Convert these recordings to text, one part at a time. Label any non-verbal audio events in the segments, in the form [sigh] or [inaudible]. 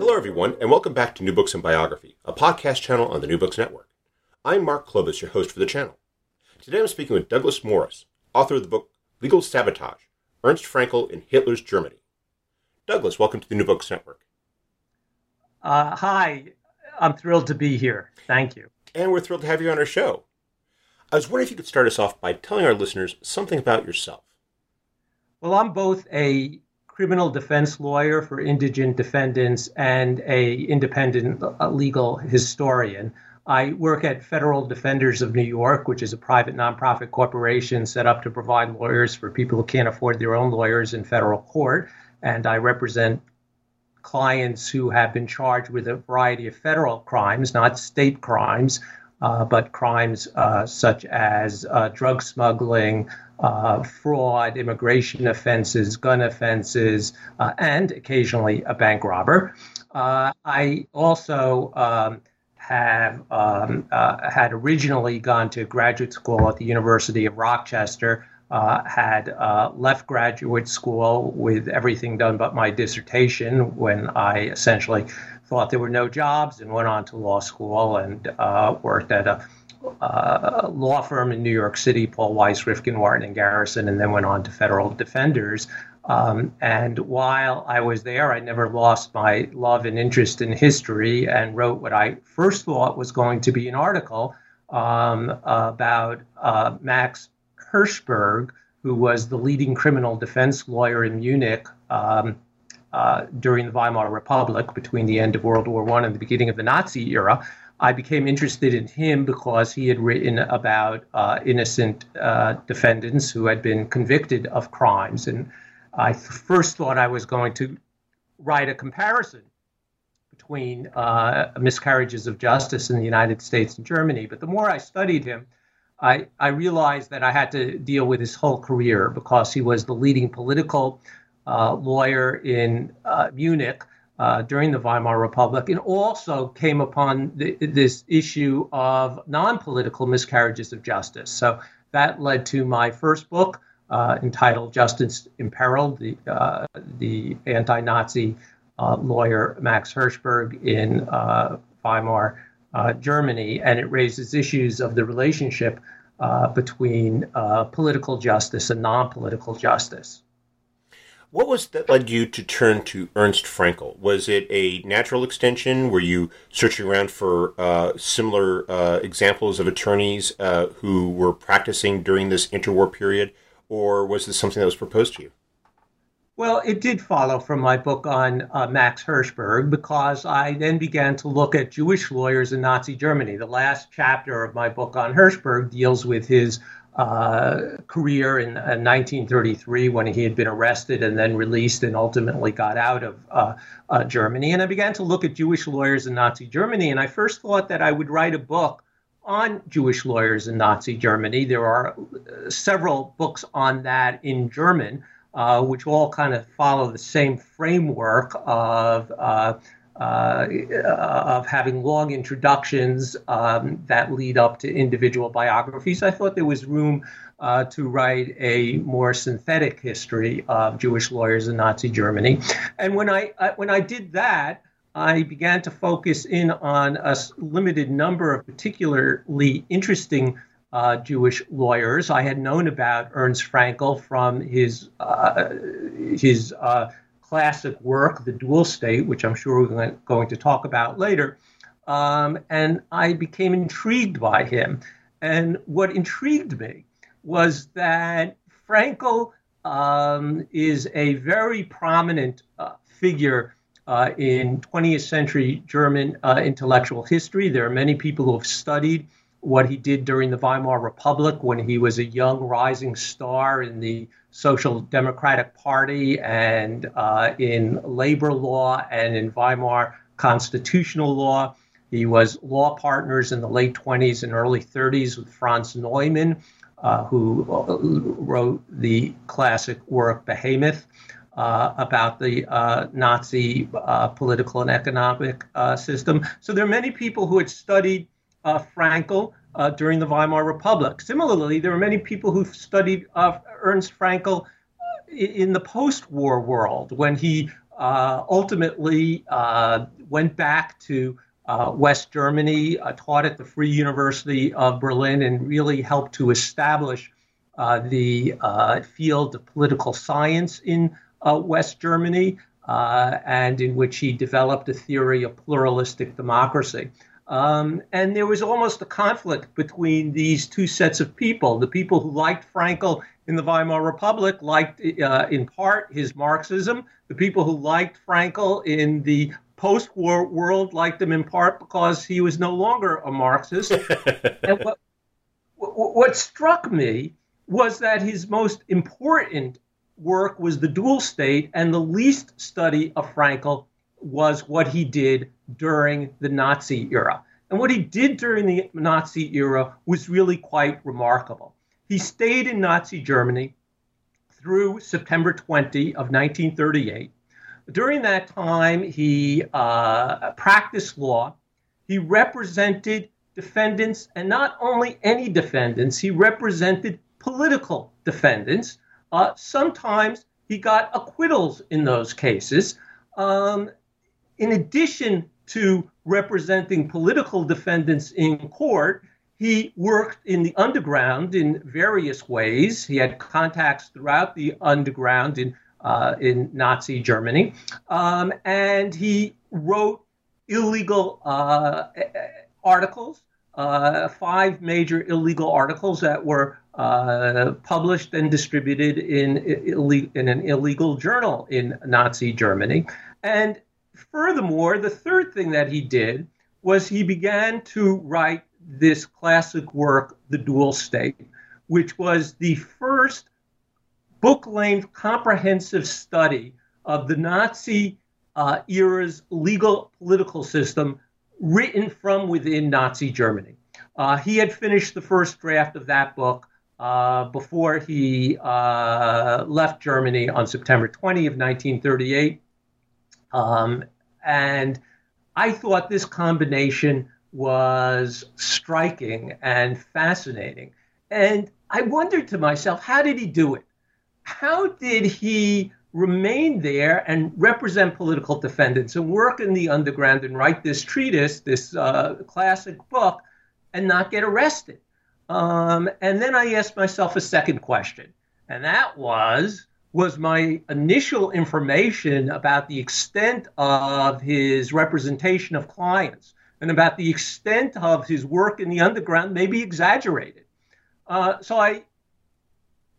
Hello, everyone, and welcome back to New Books and Biography, a podcast channel on the New Books Network. I'm Mark Klobas, your host for the channel. Today I'm speaking with Douglas Morris, author of the book Legal Sabotage Ernst Fraenkel in Hitler's Germany. Douglas, welcome to the New Books Network. Uh, hi, I'm thrilled to be here. Thank you. And we're thrilled to have you on our show. I was wondering if you could start us off by telling our listeners something about yourself. Well, I'm both a criminal defense lawyer for indigent defendants and a independent uh, legal historian. I work at Federal Defenders of New York, which is a private nonprofit corporation set up to provide lawyers for people who can't afford their own lawyers in federal court. And I represent clients who have been charged with a variety of federal crimes, not state crimes, uh, but crimes uh, such as uh, drug smuggling, uh, fraud, immigration offenses, gun offenses, uh, and occasionally a bank robber. Uh, I also um, have um, uh, had originally gone to graduate school at the University of Rochester. Uh, had uh, left graduate school with everything done but my dissertation when I essentially thought there were no jobs and went on to law school and worked at a uh, law firm in New York City, Paul Weiss, Rifkind, Wharton, and Garrison, and then went on to federal defenders. Um, and while I was there, I never lost my love and interest in history and wrote what I first thought was going to be an article um, about uh, Max Hirschberg, who was the leading criminal defense lawyer in Munich um, uh, during the Weimar Republic between the end of World War I and the beginning of the Nazi era. I became interested in him because he had written about uh, innocent uh, defendants who had been convicted of crimes. And I first thought I was going to write a comparison between uh, miscarriages of justice in the United States and Germany. But the more I studied him, I, I realized that I had to deal with his whole career because he was the leading political uh, lawyer in uh, Munich uh, during the Weimar Republic, and also came upon the, this issue of non political miscarriages of justice. So that led to my first book uh, entitled Justice Imperiled, the, uh, the anti Nazi uh, lawyer Max Hirschberg in uh, Weimar, Germany. And it raises issues of the relationship between political justice and non political justice. What was that led you to turn to Ernst Fraenkel? Was it a natural extension? Were you searching around for uh, similar uh, examples of attorneys uh, who were practicing during this interwar period, or was this something that was proposed to you? Well, it did follow from my book on uh, Max Hirschberg because I then began to look at Jewish lawyers in Nazi Germany. The last chapter of my book on Hirschberg deals with his uh, career in, in, 1933 when he had been arrested and then released and ultimately got out of uh, uh, Germany. And I began to look at Jewish lawyers in Nazi Germany. And I first thought that I would write a book on Jewish lawyers in Nazi Germany. There are uh, several books on that in German, uh, which all kind of follow the same framework of uh, uh, of having long introductions um, that lead up to individual biographies. I thought there was room uh, to write a more synthetic history of Jewish lawyers in Nazi Germany. And when I, I when I did that, I began to focus in on a limited number of particularly interesting uh, Jewish lawyers. I had known about Ernst Fraenkel from his uh, his uh, classic work, The Dual State, which I'm sure we're going to talk about later. Um, and I became intrigued by him. And what intrigued me was that Fraenkel um, is a very prominent uh, figure uh, in 20th century German uh, intellectual history. There are many people who have studied what he did during the Weimar Republic when he was a young rising star in the Social Democratic Party and uh, in labor law and in Weimar constitutional law. He was law partners in the late 20s and early 30s with Franz Neumann, uh, who uh, wrote the classic work Behemoth. Uh, about the uh, Nazi uh, political and economic uh, system. So there are many people who had studied Fraenkel during the Weimar Republic. Similarly, there are many people who've studied Ernst Fraenkel in the post-war world when he ultimately went back to uh, West Germany, uh, taught at the Free University of Berlin, and really helped to establish uh, the uh, field of political science in uh, West Germany, uh, and in which he developed a theory of pluralistic democracy. Um, and there was almost a conflict between these two sets of people. The people who liked Fraenkel in the Weimar Republic liked, in part, his Marxism. The people who liked Fraenkel in the post war world liked him in part because he was no longer a Marxist. [laughs] and what, what struck me was that his most important work was the dual state, and the least study of Fraenkel was what he did during the Nazi era. And what he did during the Nazi era was really quite remarkable. He stayed in Nazi Germany through September 20 of 1938 during that time, he uh, practiced law. He represented defendants, and not only any defendants, he represented political defendants. Uh, sometimes he got acquittals in those cases. Um, in addition to representing political defendants in court, he worked in the underground in various ways. He had contacts throughout the underground in uh, in Nazi Germany. Um, and he wrote illegal uh, articles, uh, five major illegal articles that were uh, published and distributed in, in an illegal journal in Nazi Germany. And furthermore, the third thing that he did was he began to write this classic work, The Dual State, which was the first book length comprehensive study of the Nazi uh, era's legal political system written from within Nazi Germany. Uh, he had finished the first draft of that book uh, before he uh, left Germany on September 20 of 1938. Um, and I thought this combination was striking and fascinating. And I wondered to myself, how did he do it? how did he remain there and represent political defendants and work in the underground and write this treatise, this uh, classic book, and not get arrested? Um, and then I asked myself a second question, and that was was my initial information about the extent of his representation of clients and about the extent of his work in the underground maybe exaggerated. Uh, so I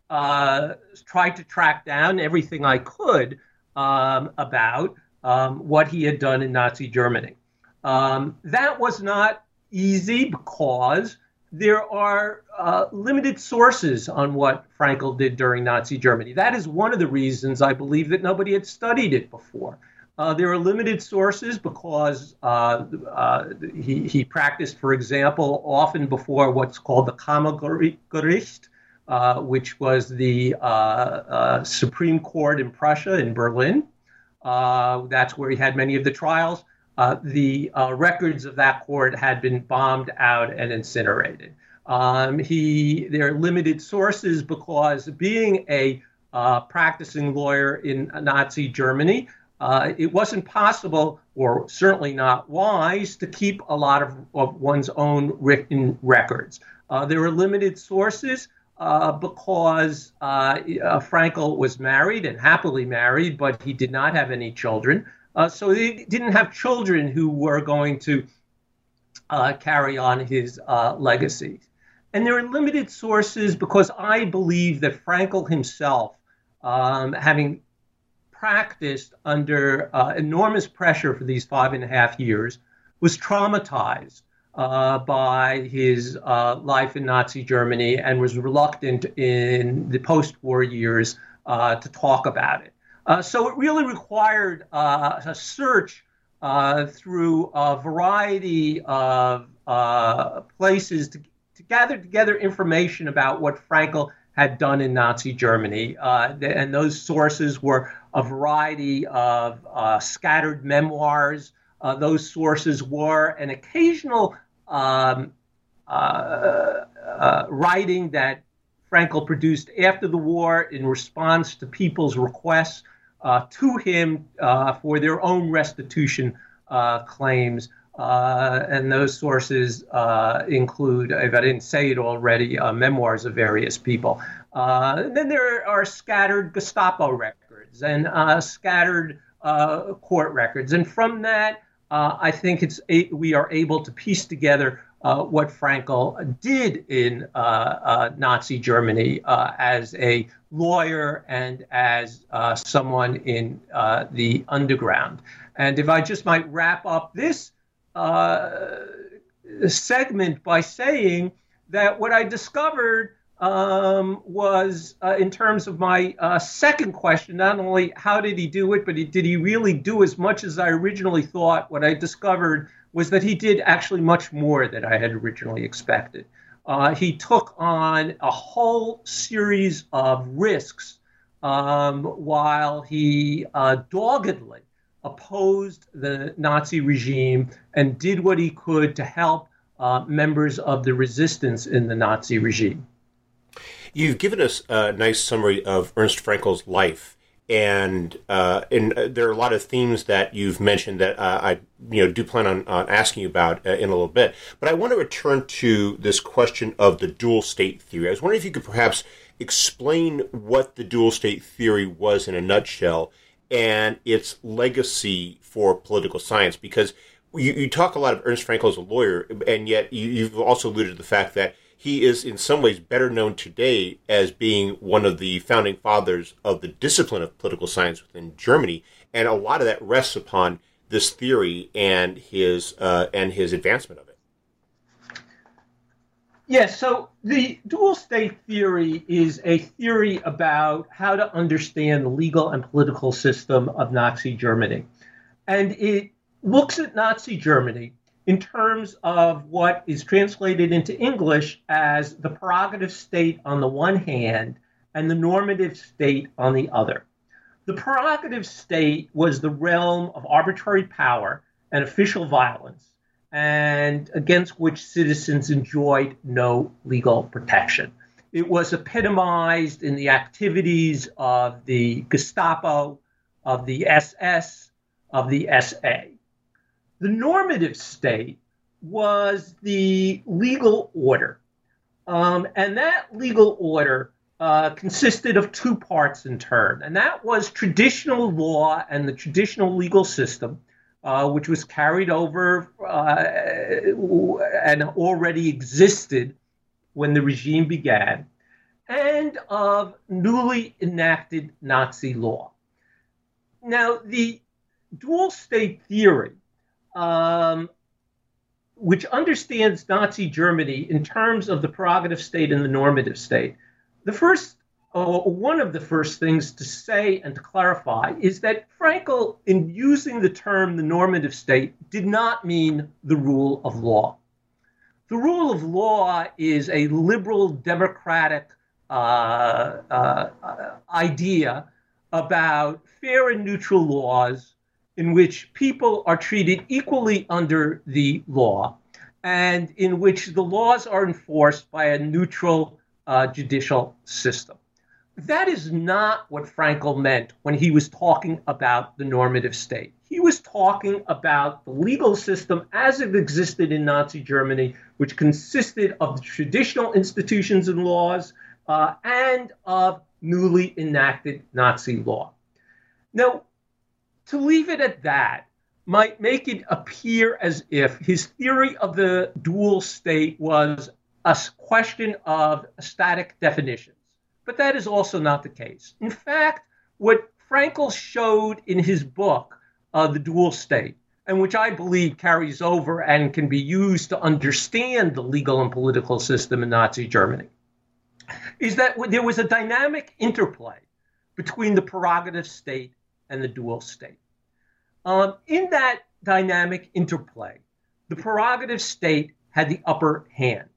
uh, tried to track down everything I could um, about um, what he had done in Nazi Germany. Um, that was not easy because there are uh, limited sources on what Fraenkel did during Nazi Germany. That is one of the reasons I believe that nobody had studied it before. Uh, there are limited sources because uh, uh, he, he, practiced, for example, often before what's called the Kammergericht, uh, which was the uh, Supreme Court in Prussia, in Berlin. That's where he had many of the trials. The records of that court had been bombed out and incinerated. Um, he, there are limited sources because being a practicing lawyer in Nazi Germany, uh, it wasn't possible, or certainly not wise, to keep a lot of, of one's own written records. Uh, there were limited sources uh, because uh, uh, Fraenkel was married and happily married, but he did not have any children. Uh, so he didn't have children who were going to uh, carry on his legacy. And there are limited sources because I believe that Fraenkel himself, um, having practiced under enormous pressure for these five and a half years, was traumatized uh, by his uh, life in Nazi Germany and was reluctant in the post war years uh, to talk about it. Uh, so it really required uh, a search uh, through a variety of uh, places to, to, gather together information about what Fraenkel had done in Nazi Germany. Uh, and those sources were a variety of scattered memoirs. those sources were an occasional um, writing that Fraenkel produced after the war in response to people's requests to him uh, for their own restitution uh, claims. Uh, and those sources uh, include, if I didn't say it already, memoirs of various people. then there are scattered Gestapo records and scattered court records. And from that, I think it's we are able to piece together uh, what Fraenkel did in uh, uh, Nazi Germany uh, as a lawyer and as uh, someone in uh, the underground. And if I just might wrap up this segment by saying that what I discovered um, was, in terms of my second question, not only how did he do it, but did he really do as much as I originally thought? What I discovered was that he did actually much more than I had originally expected. Uh, he took on a whole series of risks um, while he uh, doggedly opposed the Nazi regime and did what he could to help uh, members of the resistance in the Nazi regime. You've given us a nice summary of Ernst Fraenkel's life and uh, and uh, there are a lot of themes that you've mentioned that uh, I you know do plan on, asking you about uh, in a little bit. But I want to return to this question of the dual state theory. I was wondering if you could perhaps explain what the dual state theory was in a nutshell and its legacy for political science, because you, you talk a lot of Ernst Fraenkel as a lawyer, and yet you, you've also alluded to the fact that he is in some ways better known today as being one of the founding fathers of the discipline of political science within Germany, and a lot of that rests upon this theory and his uh, and his advancement of it. Yes, so the dual state theory is a theory about how to understand the legal and political system of Nazi Germany. And it looks at Nazi Germany in terms of what is translated into English as the prerogative state on the one hand and the normative state on the other. The prerogative state was the realm of arbitrary power and official violence, and against which citizens enjoyed no legal protection. It was epitomized in the activities of the Gestapo, of the SS, of the SA. The normative state was the legal order. Um, and that legal order uh, consisted of two parts in turn, and that was traditional law and the traditional legal system, uh, which was carried over uh, and already existed when the regime began, and of newly enacted Nazi law. Now, the dual state theory um, which understands Nazi Germany in terms of the prerogative state and the normative state. The first, uh, one of the first things to say and to clarify is that Fraenkel, in using the term the normative state, did not mean the rule of law. The rule of law is a liberal democratic uh, uh, idea about fair and neutral laws in which people are treated equally under the law and in which the laws are enforced by a neutral uh, judicial system. That is not what Fraenkel meant when he was talking about the normative state. He was talking about the legal system as it existed in Nazi Germany, which consisted of traditional institutions and laws uh, and of newly enacted Nazi law. Now, to leave it at that might make it appear as if his theory of the dual state was a question of static definitions. But that is also not the case. In fact, what Fraenkel showed in his book, uh, The Dual State, and which I believe carries over and can be used to understand the legal and political system in Nazi Germany, is that there was a dynamic interplay between the prerogative state and the dual state. Um, in that dynamic interplay, the prerogative state had the upper hand.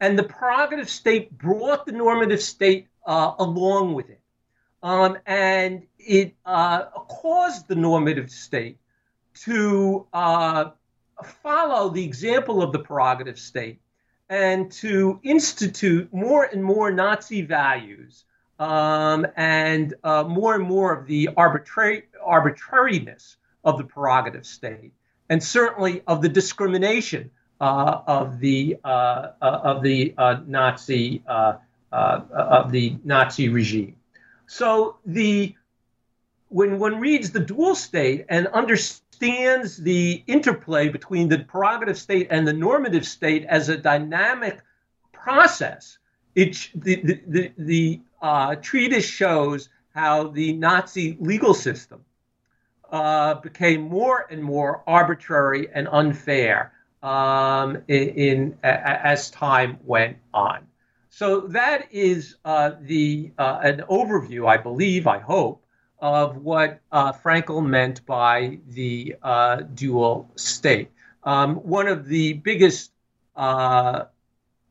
And the prerogative state brought the normative state uh, along with it. Um, and it uh, caused the normative state to uh, follow the example of the prerogative state and to institute more and more Nazi values um, and uh, more and more of the arbitrariness of the prerogative state, and certainly of the discrimination uh, of the uh, uh of the uh, Nazi uh, of the Nazi regime. So the when one reads the dual state and understands the interplay between the prerogative state and the normative state as a dynamic process, it, the, the, the, the treatise shows how the Nazi legal system uh, became more and more arbitrary and unfair um, in, in as time went on. So that is uh, the uh, an overview, I believe, I hope, of what uh, Fraenkel meant by the uh, dual state. Um, one of the biggest uh,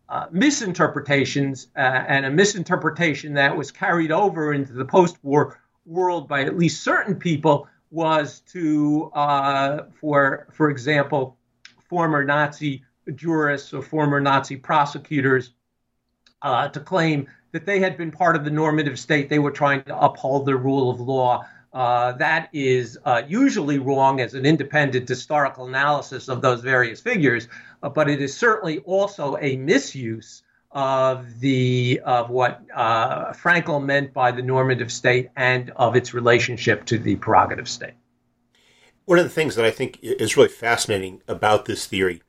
uh, misinterpretations and a misinterpretation that was carried over into the post-war world by at least certain people was to, for for example, former Nazi jurists or former Nazi prosecutors uh, to claim that they had been part of the normative state. They were trying to uphold the rule of law. Uh, that is uh, usually wrong as an independent historical analysis of those various figures, uh, but it is certainly also a misuse of the of what uh, Fraenkel meant by the normative state and of its relationship to the prerogative state. One of the things that I think is really fascinating about this theory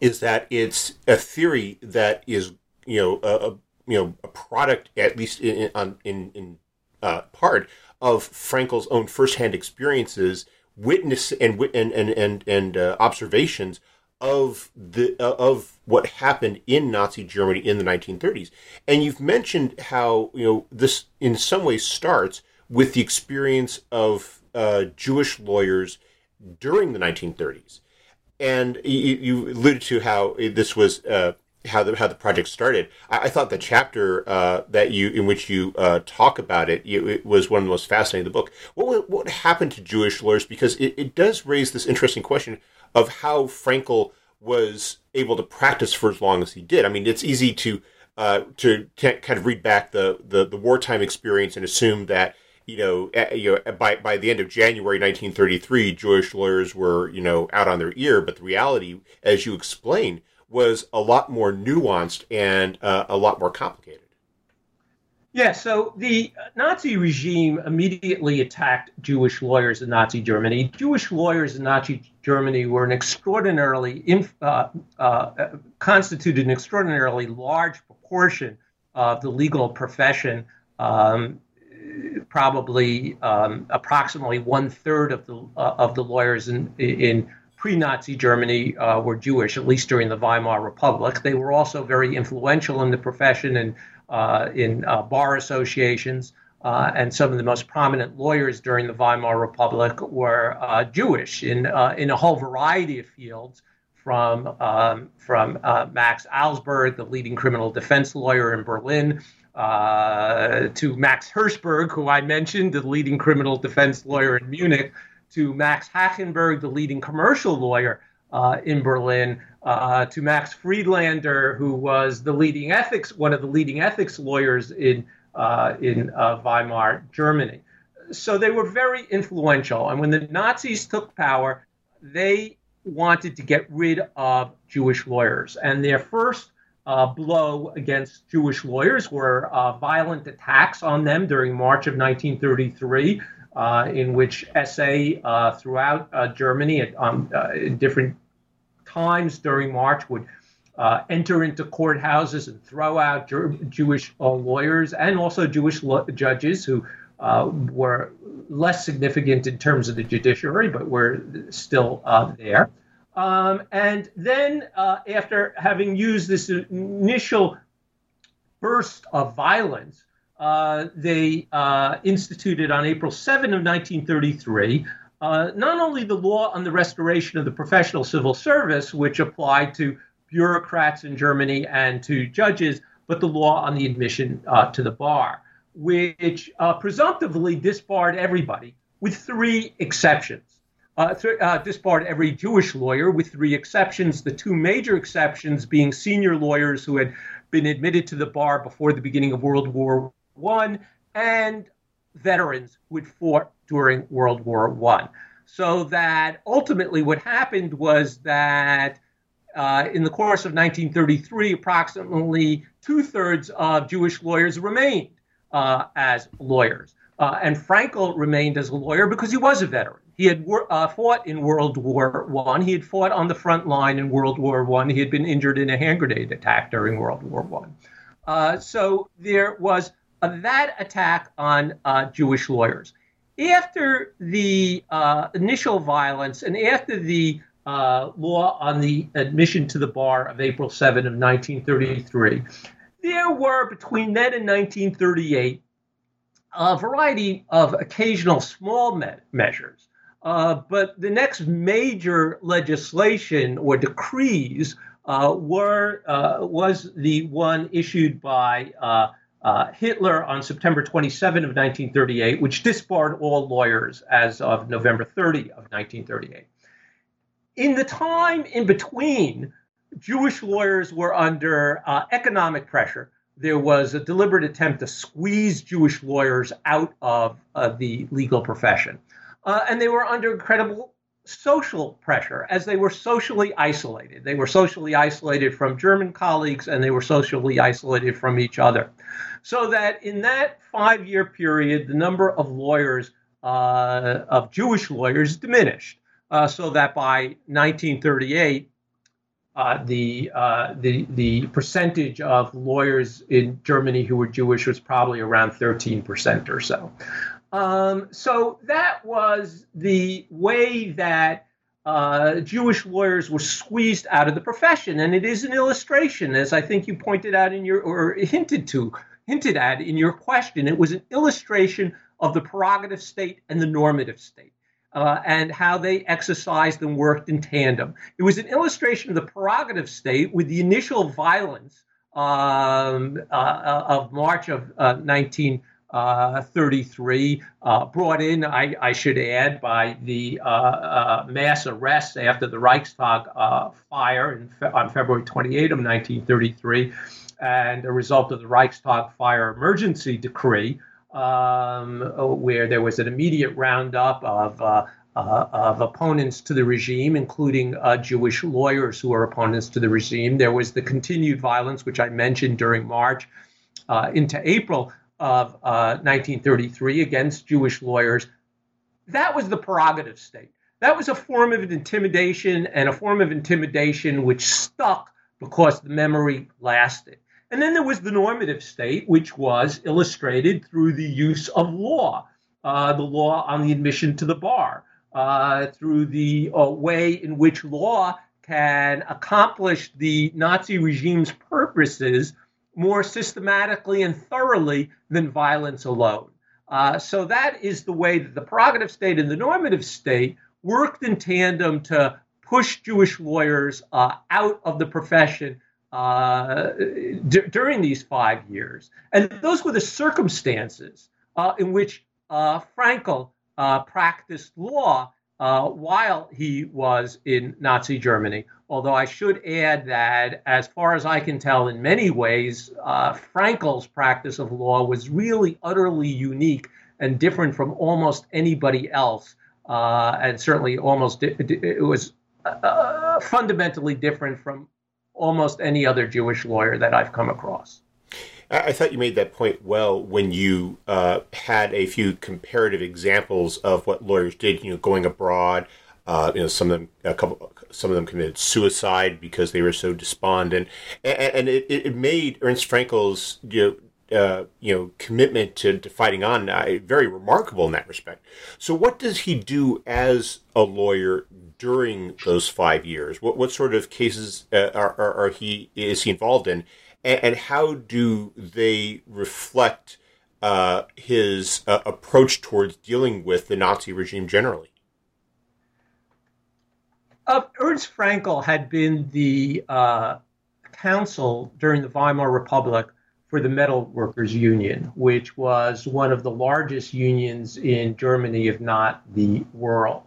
is that it's a theory that is you know a, a you know a product at least in in in uh, part of Fraenkel's own firsthand experiences, witness and and and and, and uh, observations of the uh, of what happened in Nazi Germany in the 1930s. And you've mentioned how you know this in some ways starts with the experience of uh, Jewish lawyers during the 1930s. And you, you alluded to how this was uh, how the how the project started. I, I thought the chapter uh, that you in which you uh, talk about it, you, it was one of the most fascinating of the book. What what happened to Jewish lawyers? Because it, it does raise this interesting question of how Fraenkel was able to practice for as long as he did. I mean, it's easy to uh, to kind of read back the, the, the wartime experience and assume that you know, you know, by by the end of January 1933, Jewish lawyers were you know out on their ear. But the reality, as you explain, was a lot more nuanced and uh, a lot more complicated. Yeah, so the Nazi regime immediately attacked Jewish lawyers in Nazi Germany. Jewish lawyers in Nazi Germany were an extraordinarily uh, uh, constituted an extraordinarily large proportion of the legal profession. Um, probably um, approximately one third of the uh, of the lawyers in in pre-Nazi Germany uh, were Jewish, at least during the Weimar Republic. They were also very influential in the profession and in uh, bar associations. Uh, and some of the most prominent lawyers during the Weimar Republic were uh, Jewish in uh, in a whole variety of fields, from um, from Max Alsberg, the leading criminal defense lawyer in Berlin, to Max Hirschberg, who I mentioned, the leading criminal defense lawyer in Munich, to Max Hachenburg, the leading commercial lawyer uh, in Berlin, uh, to Max Friedlander, who was the leading ethics, one of the leading ethics lawyers in uh, in uh, Weimar, Germany. So they were very influential. And when the Nazis took power, they wanted to get rid of Jewish lawyers. And their first uh, blow against Jewish lawyers were uh, violent attacks on them during March of 1933 uh, in which SA uh, throughout uh, Germany at um, different times during March would uh, enter into courthouses and throw out Jer- Jewish uh, lawyers and also Jewish lo- judges who uh, were less significant in terms of the judiciary, but were still there. Um, and then, after having used this initial burst of violence uh, they uh, instituted on April 7 of 1933 uh, not only the law on the restoration of the professional civil service, which applied to bureaucrats in Germany and to judges, but the law on the admission uh, to the bar, which uh, presumptively disbarred everybody with three exceptions. Uh, th- disbarred every Jewish lawyer with three exceptions, the two major exceptions being senior lawyers who had been admitted to the bar before the beginning of World War I and veterans who had fought during World War I. So that ultimately what happened was that uh, in the course of 1933, approximately two thirds of Jewish lawyers remained uh, as lawyers. Uh, and Fraenkel remained as a lawyer because he was a veteran. He had uh, fought in World War One. He had fought on the front line in World War One. He had been injured in a hand grenade attack during World War One. Uh, so there was that attack on uh, Jewish lawyers. After the initial violence and after the uh, law on the admission to the bar of April 7 of 1933, there were between then and 1938 a variety of occasional small me- measures. Uh, but the next major legislation or decrees uh, were uh, was the one issued by uh, Hitler on September 27 of 1938, which disbarred all lawyers as of November 30 of 1938 in the time in between, Jewish lawyers were under uh, economic pressure. There was a deliberate attempt to squeeze Jewish lawyers out of uh, the legal profession. Uh, and they were under incredible social pressure as they were socially isolated. They were socially isolated from German colleagues and they were socially isolated from each other. So that in that five year period, the number of lawyers, uh, of Jewish lawyers, diminished uh, so that by 1938, uh, the uh, the the percentage of lawyers in Germany who were Jewish was probably around 13 percent or so. Um, so that was the way that uh, Jewish lawyers were squeezed out of the profession, and it is an illustration, as I think you pointed out in your or hinted to hinted at in your question. It was an illustration of the prerogative state and the normative state uh, and how they exercised and worked in tandem. It was an illustration of the prerogative state with the initial violence um, uh, uh of March of 1933, uh, uh, brought in, I, I, should add, by the mass arrests after the Reichstag fire fe- on February 28 of 1933, and a result of the Reichstag fire emergency decree um, where there was an immediate roundup of uh, uh, of opponents to the regime, including uh, Jewish lawyers who are opponents to the regime. There was the continued violence, which I mentioned during March uh, into April of 1933 uh, against Jewish lawyers. That was the prerogative state. That was a form of intimidation and a form of intimidation which stuck because the memory lasted. And then there was the normative state, which was illustrated through the use of law, uh, the law on the admission to the bar, uh, through the uh, way in which law can accomplish the Nazi regime's purposes more systematically and thoroughly than violence alone. Uh, so that is the way that the prerogative state and the normative state worked in tandem to push Jewish lawyers uh, out of the profession uh, d- during these five years. And those were the circumstances uh, in which uh, Fraenkel uh, practiced law uh, while he was in Nazi Germany. Although I should add that, as far as I can tell, in many ways, uh, Fraenkel's practice of law was really utterly unique and different from almost anybody else. Uh, and certainly almost, it was uh, fundamentally different from almost any other Jewish lawyer that I've come across. I thought you made that point well when you uh, had a few comparative examples of what lawyers did. You know, going abroad. Uh, you know, some of them, a couple, some of them committed suicide because they were so despondent, and, and it, it made Ernst Fraenkel's you know, uh, you know commitment to, to fighting on uh, very remarkable in that respect. So, what does he do as a lawyer during those five years? What what sort of cases uh, are, are, are, he is he involved in, and, and how do they reflect uh, his uh, approach towards dealing with the Nazi regime generally? Uh, Ernst Fraenkel had been the uh, counsel during the Weimar Republic for the Metal Workers Union, which was one of the largest unions in Germany, if not the world.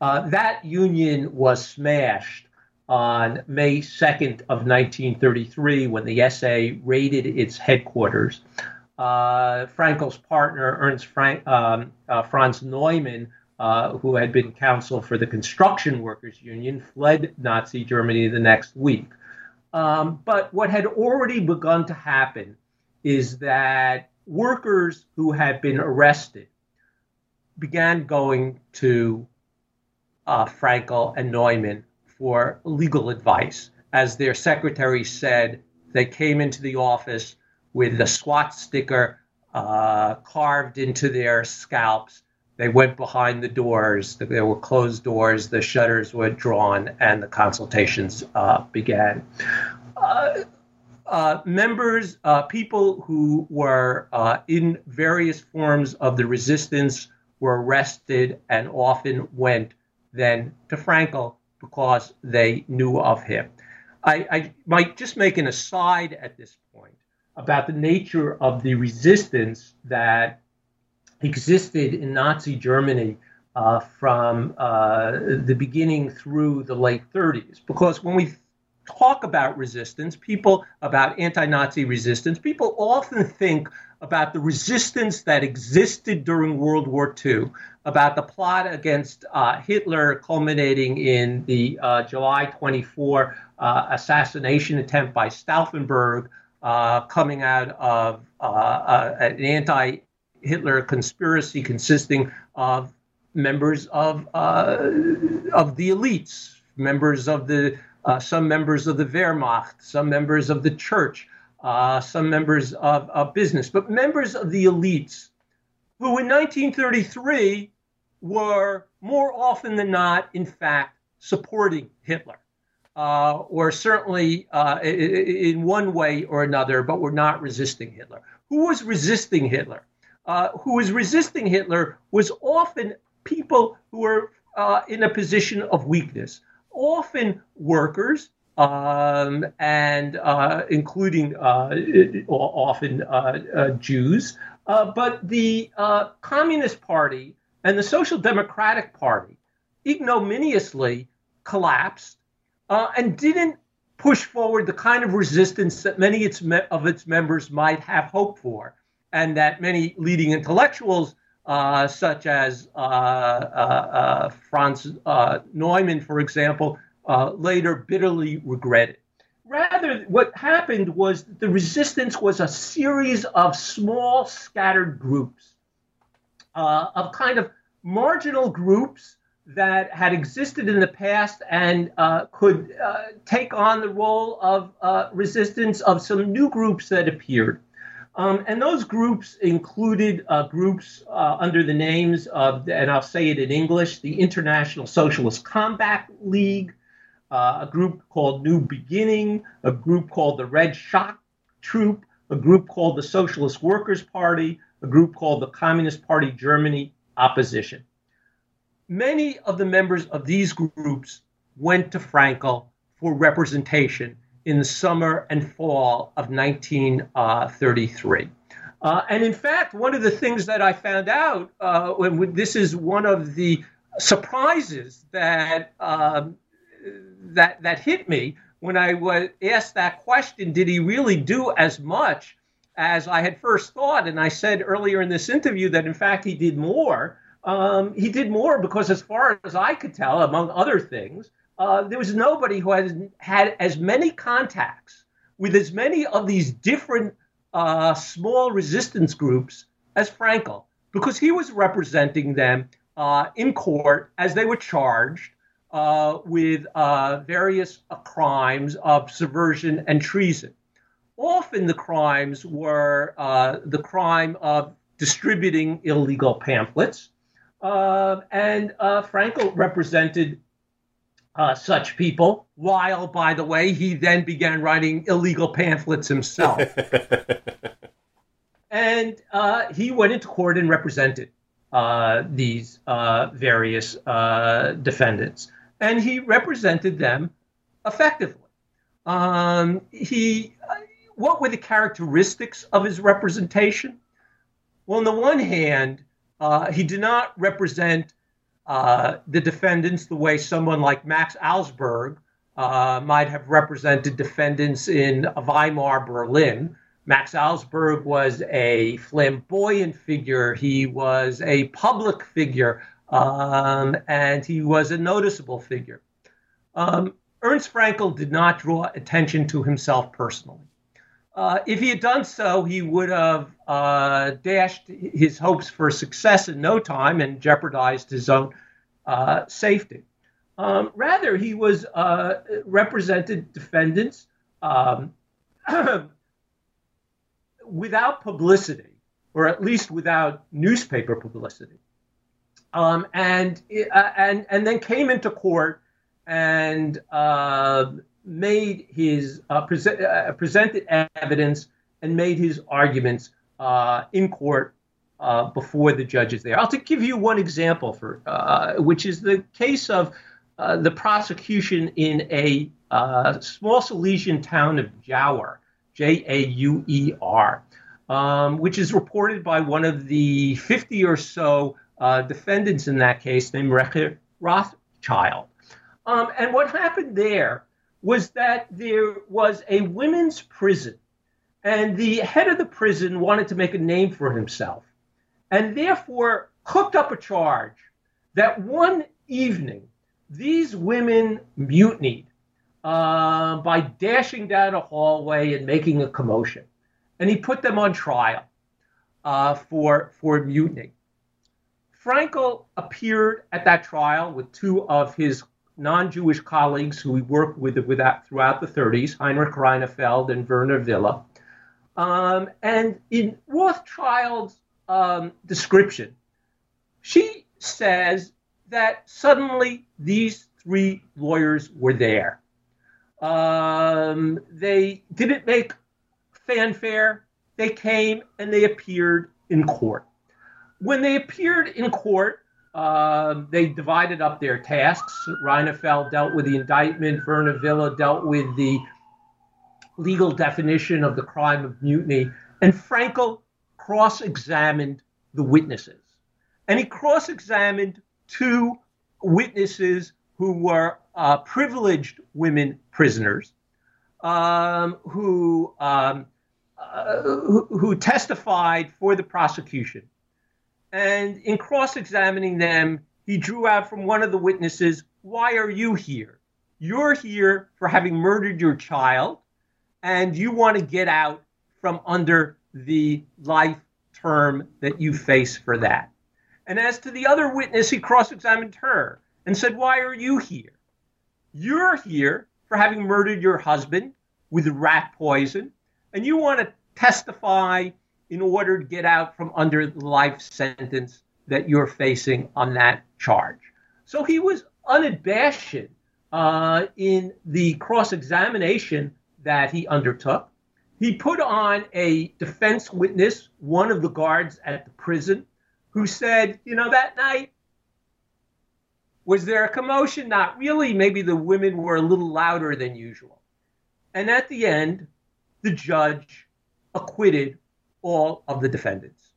Uh, that union was smashed on May 2nd of 1933 when the SA raided its headquarters. Uh, Fraenkel's partner, Ernst Frank, um, uh, Franz Neumann, uh, who had been counsel for the Construction Workers Union, fled Nazi Germany the next week. Um, but what had already begun to happen is that workers who had been arrested began going to uh, Fraenkel and Neumann for legal advice. As their secretary said, they came into the office with the swastika uh, carved into their scalps they went behind the doors. There were closed doors. The shutters were drawn, and the consultations uh, began. Uh, uh, members, uh, people who were uh, in various forms of the resistance were arrested and often went then to Fraenkel because they knew of him. I, I might just make an aside at this point about the nature of the resistance that existed in Nazi Germany uh, from uh, the beginning through the late 30s. Because when we talk about resistance, people about anti Nazi resistance, people often think about the resistance that existed during World War II, about the plot against uh, Hitler culminating in the uh, July 24 uh, assassination attempt by Stauffenberg. Uh, coming out of an anti Hitler conspiracy consisting of members of uh, of the elites, members of the uh, some members of the Wehrmacht, some members of the church, uh, some members of, of business, but members of the elites who in 1933 were more often than not, in fact, supporting Hitler. Uh, or certainly uh, in one way or another, but were not resisting Hitler. Who was resisting Hitler? uh, who was resisting Hitler was often people who were uh, in a position of weakness, often workers, um, and uh, including uh, often uh, uh, Jews. but the Communist Party and the Social Democratic Party ignominiously collapsed and didn't push forward the kind of resistance that many of its members might have hoped for and that many leading intellectuals, uh, such as uh, uh, uh Franz uh, Neumann, for example, later bitterly regretted. Rather, what happened was the resistance was a series of small, scattered groups, of kind of marginal groups that had existed in the past and uh, could uh, take on the role of uh, resistance of some new groups that appeared. Um, and those groups included uh, groups uh, under the names of, and I'll say it in English, the International Socialist Combat League, uh, a group called New Beginning, a group called the Red Shock Troop, a group called the Socialist Workers' Party, a group called the Communist Party Germany Opposition. Many of the members of these groups went to Fraenkel for representation in the summer and fall of 1933. Uh, and in fact, one of the things that I found out, uh, when this is one of the surprises that um, that that hit me when I was asked that question: Did he really do as much as I had first thought? And I said earlier in this interview that in fact he did more. Um, he did more because, as far as I could tell, among other things, uh, there was nobody who had had as many contacts with as many of these different uh, small resistance groups as Fraenkel, because he was representing them uh, in court as they were charged uh, with uh, various crimes of subversion and treason. Often the crimes were the crime of distributing illegal pamphlets. and Fraenkel represented uh, such people, while, by the way, he then began writing illegal pamphlets himself. [laughs] and uh, he went into court and represented uh, these uh, various uh, defendants, and he represented them effectively. Um, he, what were the characteristics of his representation? Well, on the one hand, uh, he did not represent uh, the defendants the way someone like Max Alsberg uh, might have represented defendants in Weimar, Berlin. Max Alsberg was a flamboyant figure. He was a public figure, um, and he was a noticeable figure. Um, Ernst Fraenkel did not draw attention to himself personally. Uh, if he had done so, he would have uh, dashed his hopes for success in no time and jeopardized his own uh, safety. Um, rather, he was uh, represented defendants um, [clears throat] without publicity, or at least without newspaper publicity, um, and uh, and and then came into court and uh, made his uh, uh, presented evidence and made his arguments uh, in court uh, before the judges there. I'll to give you one example for uh, which is the case of uh, the prosecution in a small Silesian town of Jauer, J A U E R, um, which is reported by one of the 50 or so defendants in that case named Recha Rothschild. Um, and what happened there was that there was a women's prison, and the head of the prison wanted to make a name for himself, and therefore cooked up a charge that one evening these women mutinied uh, by dashing down a hallway and making a commotion, and he put them on trial uh, for for mutiny. Fraenkel appeared at that trial with two of his non-Jewish colleagues who we worked with, with that throughout the 30s, Heinrich Reinefeld and Werner Wille. Um, and in Rothschild's um, description, she says that suddenly these three lawyers were there. Um, they didn't make fanfare. They came and they appeared in court. When they appeared in court, uh, they divided up their tasks. Reinefeld dealt with the indictment. Werner Wille dealt with the legal definition of the crime of mutiny. And Fraenkel cross examined the witnesses. And he cross examined two witnesses who were uh, privileged women prisoners um, who, um, uh, who, who testified for the prosecution. And in cross examining them, he drew out from one of the witnesses, Why are you here? You're here for having murdered your child, and you want to get out from under the life term that you face for that. And as to the other witness, he cross examined her and said, Why are you here? You're here for having murdered your husband with rat poison, and you want to testify in order to get out from under the life sentence that you're facing on that charge. So he was unabashed uh, in the cross examination that he undertook. He put on a defense witness, one of the guards at the prison, who said, You know, that night, was there a commotion? Not really. Maybe the women were a little louder than usual. And at the end, the judge acquitted all of the defendants.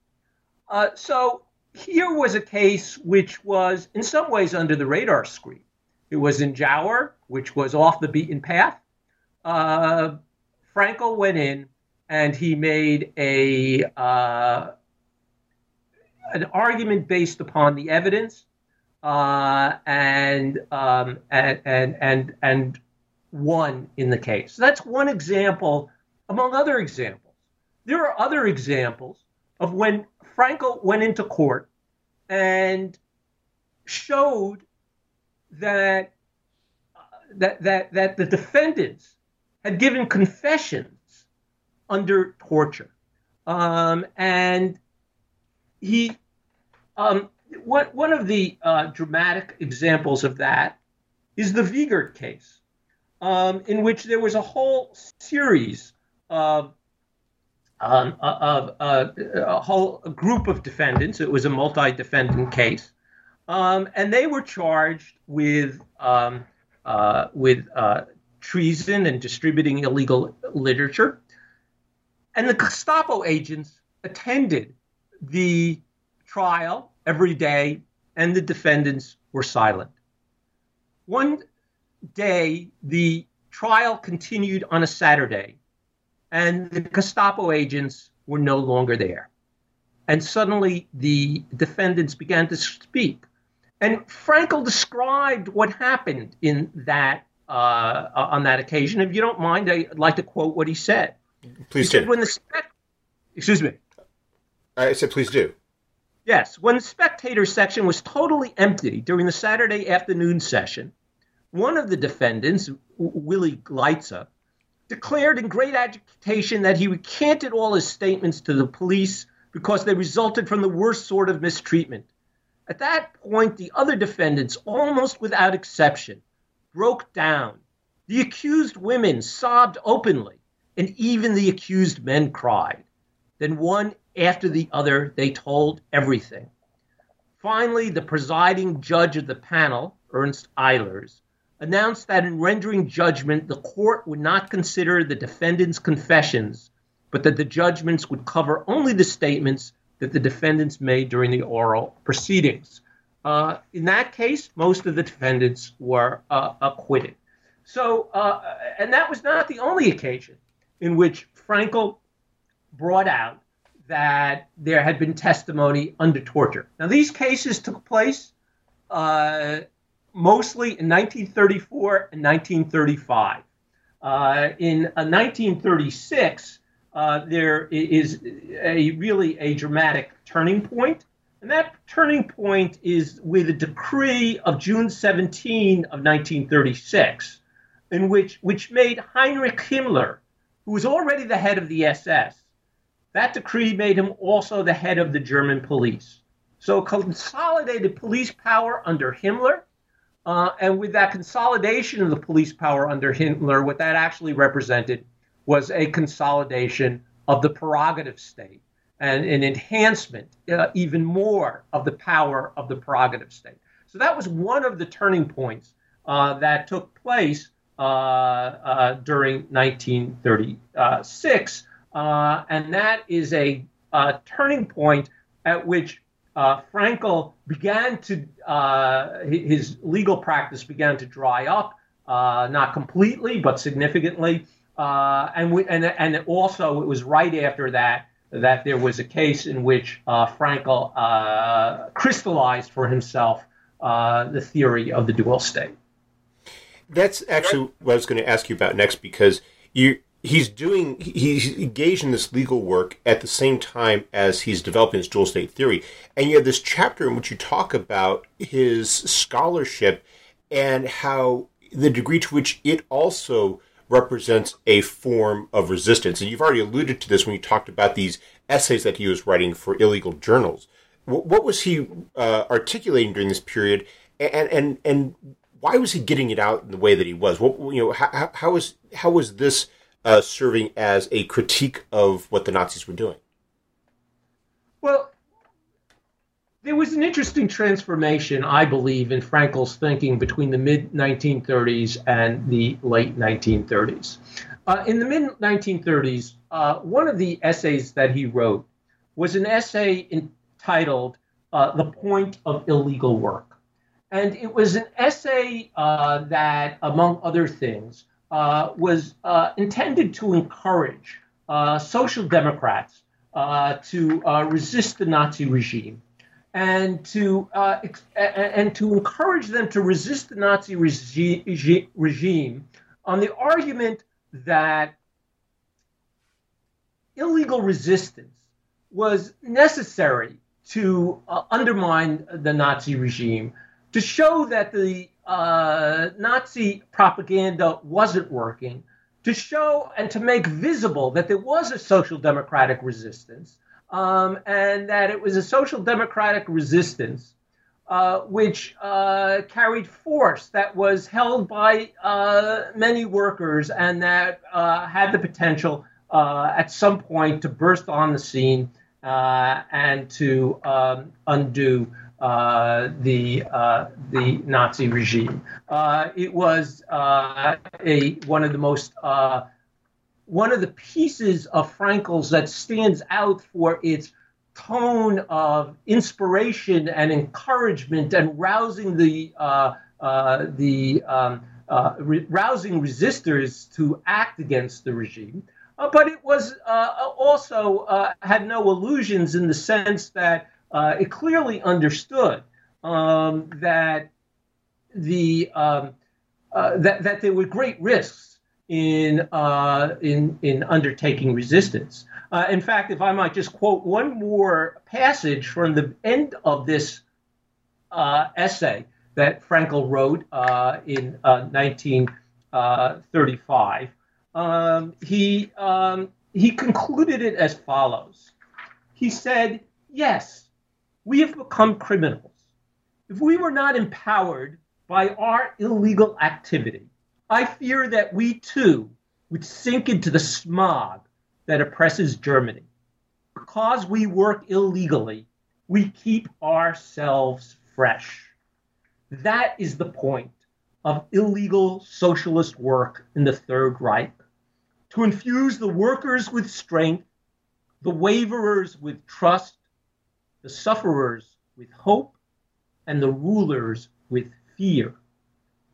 Uh, so here was a case which was, in some ways, under the radar screen. It was in Jauer, which was off the beaten path. Uh, Fraenkel went in and he made a uh, an argument based upon the evidence uh, and, um, and and and and won in the case. So that's one example among other examples. There are other examples of when Fraenkel went into court and showed that uh, that that that the defendants had given confessions under torture, um, and he um, one one of the uh, dramatic examples of that is the Wiegert case, um, in which there was a whole series of um, of uh, a whole group of defendants. It was a multi-defendant case, um, and they were charged with um, uh, with uh, treason and distributing illegal literature. And the Gestapo agents attended the trial every day, and the defendants were silent. One day, the trial continued on a Saturday, and the Gestapo agents were no longer there. And suddenly, the defendants began to speak. And Fraenkel described what happened in that uh, on that occasion. If you don't mind, I'd like to quote what he said. Please he do. Said, when the excuse me. I said, please do. Yes, when the spectator section was totally empty during the Saturday afternoon session, one of the defendants, Willie Gleitzer, declared in great agitation that he recanted all his statements to the police because they resulted from the worst sort of mistreatment. At that point, the other defendants, almost without exception, broke down. The accused women sobbed openly, and even the accused men cried. Then, one after the other, they told everything. Finally, the presiding judge of the panel, Ernst Eilers, announced that in rendering judgment, the court would not consider the defendants' confessions, but that the judgments would cover only the statements that the defendants made during the oral proceedings. Uh, in that case, most of the defendants were uh, acquitted. So, uh, and that was not the only occasion in which Fraenkel brought out that there had been testimony under torture. Now, these cases took place uh, mostly in 1934 and 1935. Uh, in 1936, uh, there is a really a dramatic turning point and that turning point is with a decree of June 17 of 1936, in which, which made Heinrich Himmler, who was already the head of the SS, that decree made him also the head of the German police. So consolidated police power under Himmler, uh, and with that consolidation of the police power under Hitler, what that actually represented was a consolidation of the prerogative state and an enhancement uh, even more of the power of the prerogative state. So that was one of the turning points uh, that took place uh, uh during 1936, uh, and that is a, a, turning point at which uh, Fraenkel began to his legal practice began to dry up, not completely but significantly, and we, and and also it was right after that that there was a case in which uh, Fraenkel uh, crystallized for himself uh, the theory of the dual state. That's actually what I was going to ask you about next because you he's doing he's engaged in this legal work at the same time as he's developing his dual state theory and you have this chapter in which you talk about his scholarship and how the degree to which it also represents a form of resistance. And you've already alluded to this when you talked about these essays that he was writing for illegal journals. What was he uh, articulating during this period, and and and why was he getting it out in the way that he was? What you know, how how was how was this uh, serving as a critique of what the Nazis were doing? Well, there was an interesting transformation, I believe, in Fraenkel's thinking between the mid 1930s and the late 1930s. Uh, in the mid 1930s, uh, one of the essays that he wrote was an essay entitled uh, The Point of Illegal Work. And it was an essay uh, that, among other things, uh, was uh, intended to encourage social democrats to resist the Nazi regime and to uh, and to encourage them to resist the Nazi regi- regime on the argument that illegal resistance was necessary to uh, undermine the Nazi regime, to show that the uh, Nazi propaganda wasn't working, to show and to make visible that there was a social democratic resistance, um, and that it was a social democratic resistance uh, which uh, carried force that was held by uh, many workers and that uh, had the potential uh, at some point to burst on the scene and to um, undo uh, the uh, the Nazi regime. Uh, it was uh, a one of the most one of the pieces of Fraenkel's that stands out for its tone of inspiration and encouragement and rousing the the um, re- rousing resistors to act against the regime. Uh, but it was uh, also uh, had no illusions in the sense that it clearly understood um, that the um, that that there were great risks in in in undertaking resistance. Uh, in fact, if I might just quote one more passage from the end of this uh, essay that Fraenkel wrote uh, in 1935, um, he um, he concluded it as follows. He said, "Yes, we have become criminals. If we were not empowered by our illegal activity, I fear that we too would sink into the smog that oppresses Germany. Because we work illegally, we keep ourselves fresh. That is the point of illegal socialist work in the Third Reich to infuse the workers with strength, the waverers with trust, the sufferers with hope, and the rulers with fear.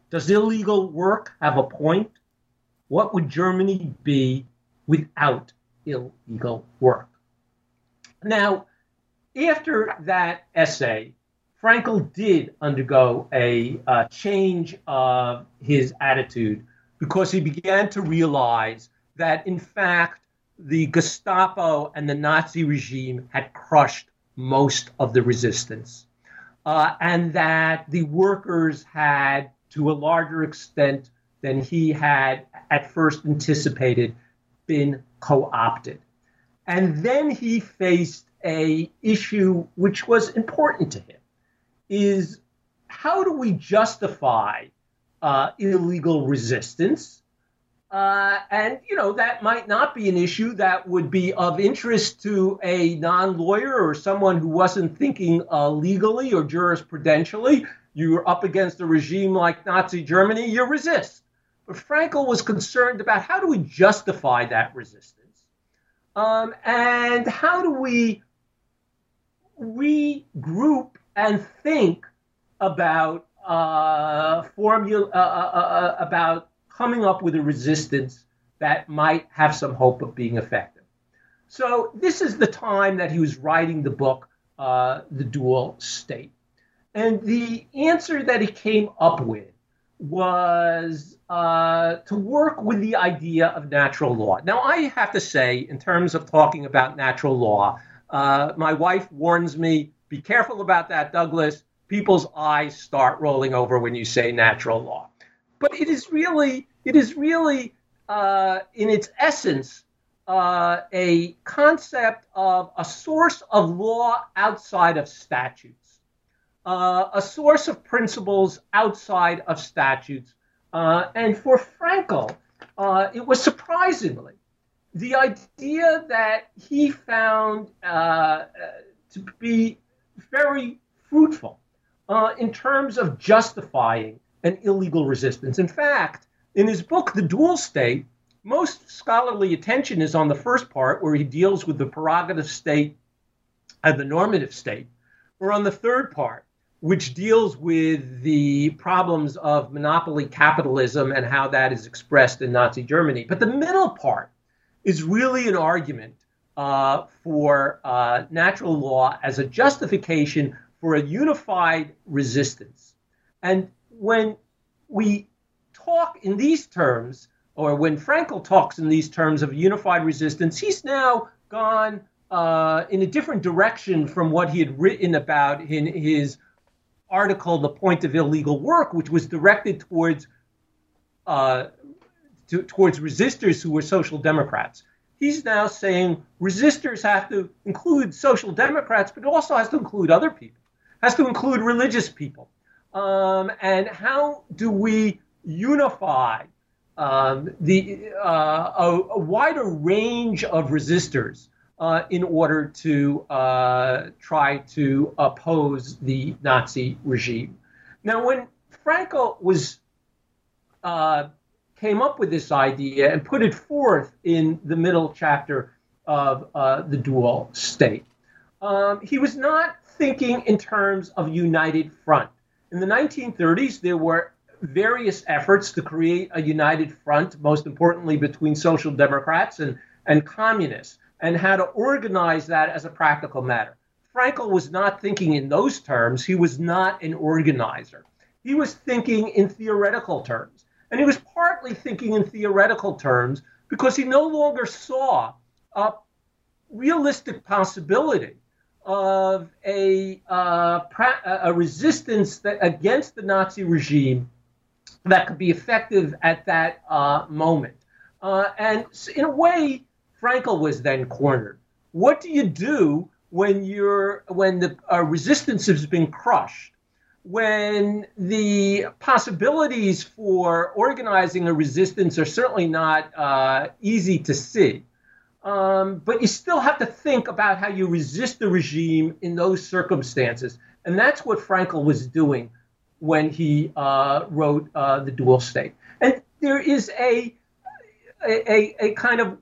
Does illegal work have a point? What would Germany be without illegal work? Now, after that essay, Fraenkel did undergo a uh, change of his attitude because he began to realize that in fact the Gestapo and the Nazi regime had crushed most of the resistance, uh, and that the workers had, to a larger extent than he had at first anticipated, been co-opted. And then he faced a issue which was important to him: is how do we justify uh, illegal resistance? Uh, and, you know, that might not be an issue that would be of interest to a non lawyer or someone who wasn't thinking uh, legally or jurisprudentially. You're up against a regime like Nazi Germany, you resist. But Fraenkel was concerned about how do we justify that resistance? Um, and how do we regroup and think about uh, formula uh, uh, uh, about coming up with a resistance that might have some hope of being effective. So this is the time that he was writing the book, uh, The Dual State. And the answer that he came up with was uh, to work with the idea of natural law. Now, I have to say, in terms of talking about natural law, uh, my wife warns me be careful about that, Douglas. People's eyes start rolling over when you say natural law but it is really it is really uh, in its essence uh, a concept of a source of law outside of statutes, uh, a source of principles outside of statutes. Uh, and for Fraenkel, uh, it was surprisingly the idea that he found uh, to be very fruitful in terms of justifying and illegal resistance. In fact, in his book, The Dual State, most scholarly attention is on the first part, where he deals with the prerogative state and the normative state, or on the third part, which deals with the problems of monopoly capitalism and how that is expressed in Nazi Germany. But the middle part is really an argument uh, for uh, natural law as a justification for a unified resistance. And when we talk in these terms, or when Fraenkel talks in these terms of unified resistance, he's now gone uh, in a different direction from what he had written about in his article, The Point of Illegal Work, which was directed towards uh, to, towards resistors who were social democrats. He's now saying resistors have to include social democrats, but also has to include other people, has to include religious people, um, and how do we unify um, the uh, a, a, wider range of resistors uh, in order to uh, try to oppose the Nazi regime. Now, when Fraenkel was uh, came up with this idea and put it forth in the middle chapter of uh, the dual state, um, he was not thinking in terms of united front. In the 1930s, there were various efforts to create a united front, most importantly between social democrats and, and communists, and how to organize that as a practical matter. Fraenkel was not thinking in those terms. He was not an organizer. He was thinking in theoretical terms. And he was partly thinking in theoretical terms because he no longer saw a realistic possibility of a, uh, a resistance that, against the Nazi regime that could be effective at that uh, moment. Uh, and in a way, Fraenkel was then cornered. What do you do when you're when the uh, resistance has been crushed? When the possibilities for organizing a resistance are certainly not uh, easy to see, um, but you still have to think about how you resist the regime in those circumstances, and that's what Fraenkel was doing when he uh, wrote uh, the dual state. And there is a, a, a kind of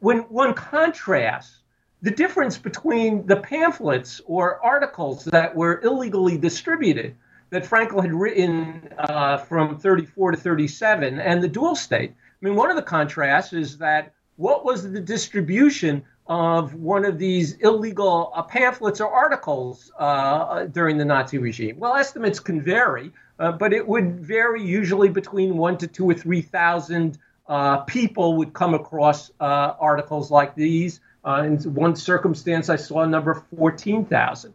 when one contrasts the difference between the pamphlets or articles that were illegally distributed that Fraenkel had written uh, from 34 to 37 and the dual state. I mean, one of the contrasts is that what was the distribution of one of these illegal uh, pamphlets or articles uh, during the Nazi regime? Well, estimates can vary, uh, but it would vary usually between one to two or three thousand uh, people would come across uh, articles like these. Uh, in one circumstance, I saw a number of 14,000.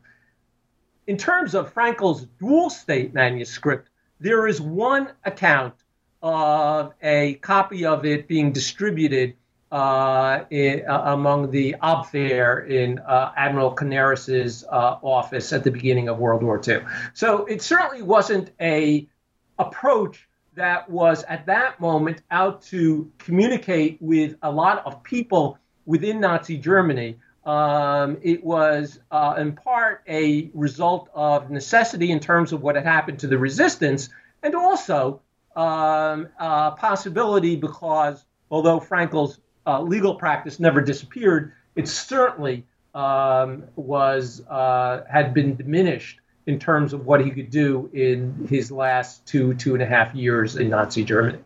In terms of Fraenkel's dual state manuscript, there is one account of a copy of it being distributed uh, in, uh, among the Abwehr in uh, Admiral Canaris's uh, office at the beginning of World War II. So it certainly wasn't a approach that was at that moment out to communicate with a lot of people within Nazi Germany. Um, it was uh, in part a result of necessity in terms of what had happened to the resistance, and also um, possibility because although Fraenkel's uh, legal practice never disappeared, it certainly um, was uh, had been diminished in terms of what he could do in his last two two and a half years in Nazi Germany.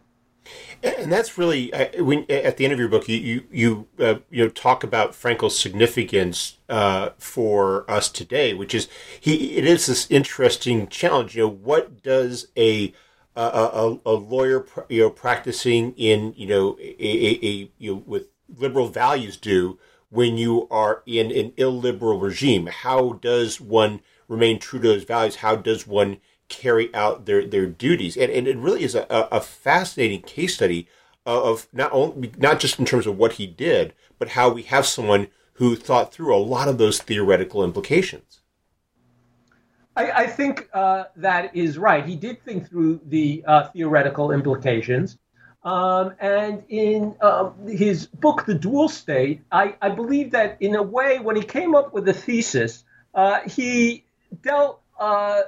And that's really uh, when at the end of your book, you you you, uh, you know talk about Fraenkel's significance uh, for us today, which is he. It is this interesting challenge. You know, what does a a, a, lawyer you know practicing in you know a, a, a you know, with liberal values do when you are in an illiberal regime? How does one remain true to those values? How does one carry out their, their duties? And, and it really is a, a fascinating case study of not only not just in terms of what he did, but how we have someone who thought through a lot of those theoretical implications. I, I think uh, that is right. He did think through the uh, theoretical implications. Um, and in uh, his book, The Dual State, I, I, believe that in a way, when he came up with the thesis, uh, he dealt uh,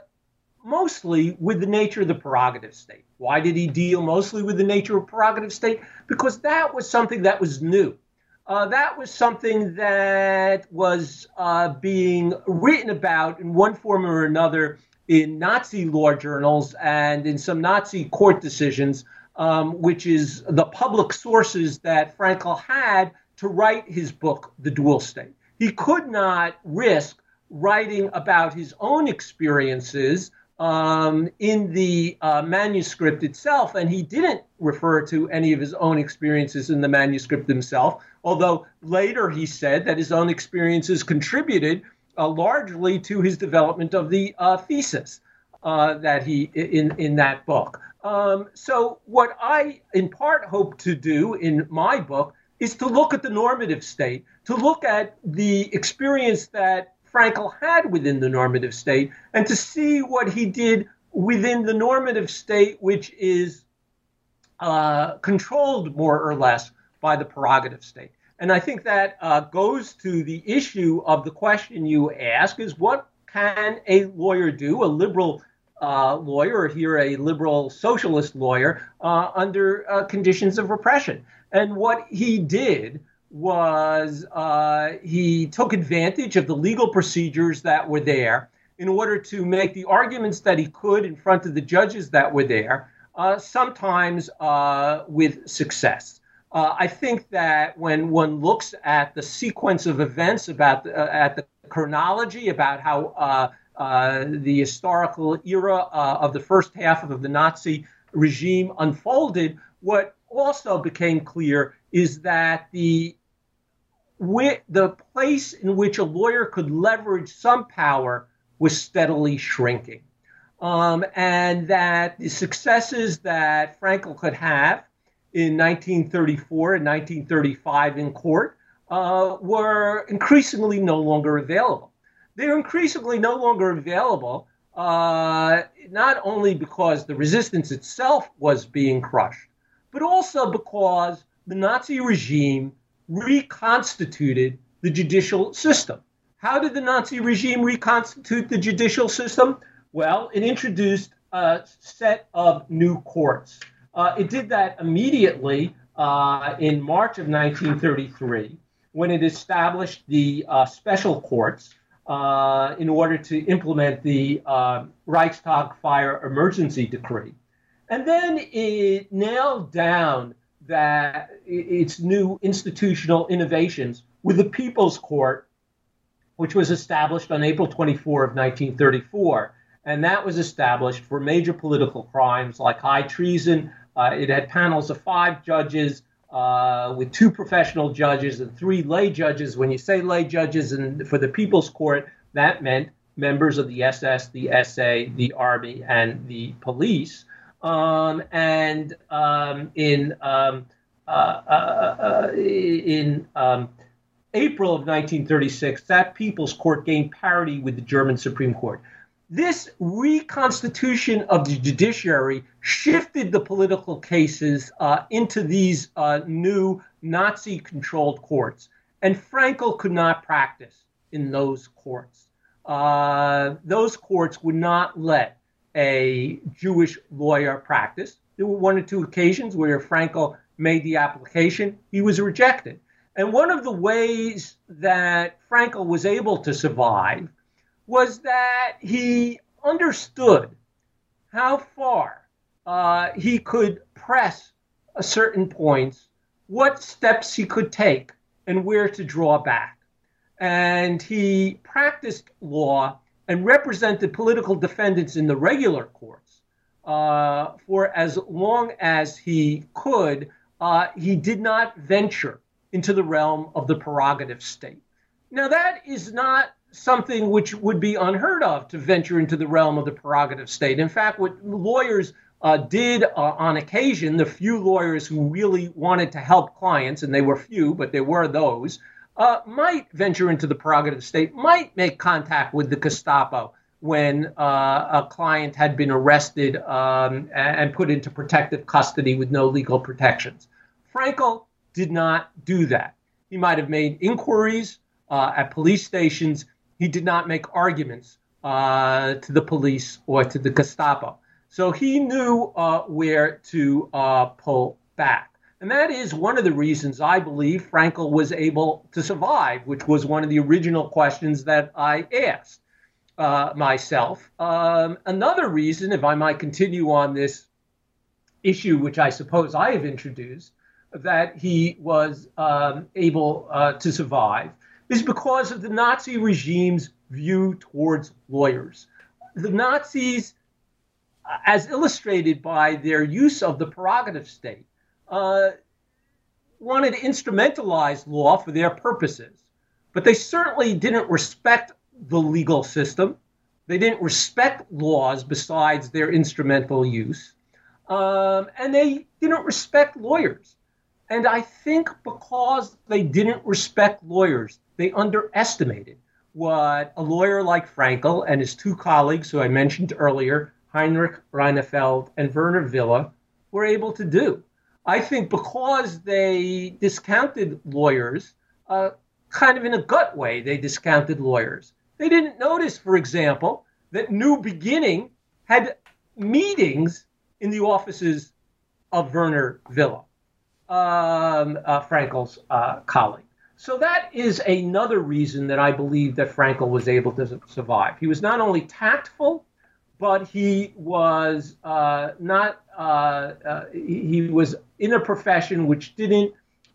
mostly with the nature of the prerogative state. Why did he deal mostly with the nature of prerogative state? Because that was something that was new. Uh, that was something that was uh, being written about in one form or another in Nazi law journals and in some Nazi court decisions, um, which is the public sources that Fraenkel had to write his book, The Dual State. He could not risk writing about his own experiences um, in the uh, manuscript itself, and he didn't refer to any of his own experiences in the manuscript himself, although later he said that his own experiences contributed uh, largely to his development of the uh, thesis uh, that he in in that book. Um, so, what I in part hope to do in my book is to look at the normative state, to look at the experience that Fraenkel had within the normative state and to see what he did within the normative state, which is uh, controlled more or less by the prerogative state. And I think that uh, goes to the issue of the question you ask is what can a lawyer do, a liberal uh, lawyer, or here a liberal socialist lawyer, uh, under uh, conditions of repression? And what he did was uh, he took advantage of the legal procedures that were there in order to make the arguments that he could in front of the judges that were there, uh, sometimes uh, with success. Uh, I think that when one looks at the sequence of events, about the, uh, at the chronology, about how uh, the historical era of the first half of the Nazi regime unfolded, what also became clear is that the the place in which a lawyer could leverage some power was steadily shrinking. Um, and that the successes that Fraenkel could have in 1934 and 1935 in court uh, were increasingly no longer available. They're increasingly no longer available, uh, not only because the resistance itself was being crushed, but also because the Nazi regime reconstituted the judicial system. How did the Nazi regime reconstitute the judicial system? Well, it introduced a set of new courts. Uh, it did that immediately uh, in March of 1933 when it established the uh, special courts uh, in order to implement the uh, Reichstag fire emergency decree. And then it nailed down that its new institutional innovations with the People's Court, which was established on April 24 of 1934. And that was established for major political crimes like high treason. Uh, it had panels of five judges uh, with two professional judges and three lay judges. When you say lay judges and for the People's Court, that meant members of the SS, the SA, the Army, and the police. Um, and um, in um, uh, uh, uh, in um, April of 1936, that People's Court gained parity with the German Supreme Court. This reconstitution of the judiciary shifted the political cases uh, into these uh, new Nazi controlled courts. And Fraenkel could not practice in those courts. Uh, those courts would not let a Jewish lawyer practice. There were one or two occasions where Fraenkel made the application, he was rejected. And one of the ways that Fraenkel was able to survive was that he understood how far uh, he could press a certain points, what steps he could take, and where to draw back. And he practiced law and represented political defendants in the regular courts uh, for as long as he could. Uh, he did not venture into the realm of the prerogative state. Now, that is not something which would be unheard of to venture into the realm of the prerogative state. In fact, what lawyers uh, did uh, on occasion, the few lawyers who really wanted to help clients, and they were few, but there were those, uh, might venture into the prerogative state, might make contact with the Gestapo when uh, a client had been arrested um, and put into protective custody with no legal protections. Fraenkel did not do that. He might have made inquiries uh, at police stations. He did not make arguments uh, to the police or to the Gestapo. So he knew uh, where to uh, pull back. And that is one of the reasons I believe Fraenkel was able to survive, which was one of the original questions that I asked uh, myself. Um, another reason, if I might continue on this issue, which I suppose I have introduced, that he was um, able uh, to survive, is because of the Nazi regime's view towards lawyers. The Nazis, as illustrated by their use of the prerogative state, uh, wanted to instrumentalize law for their purposes, but they certainly didn't respect the legal system. They didn't respect laws besides their instrumental use. Um, and they didn't respect lawyers. And I think because they didn't respect lawyers, they underestimated what a lawyer like Fraenkel and his two colleagues, who I mentioned earlier, Heinrich Reinefeld and Werner Wille, were able to do. I think because they discounted lawyers, uh, kind of in a gut way, they discounted lawyers. They didn't notice, for example, that New Beginning had meetings in the offices of Werner Wille, um, uh, Fraenkel's uh, colleague. So that is another reason that I believe that Fraenkel was able to survive. He was not only tactful, but he was uh, not. Uh, uh, he was in a profession which didn't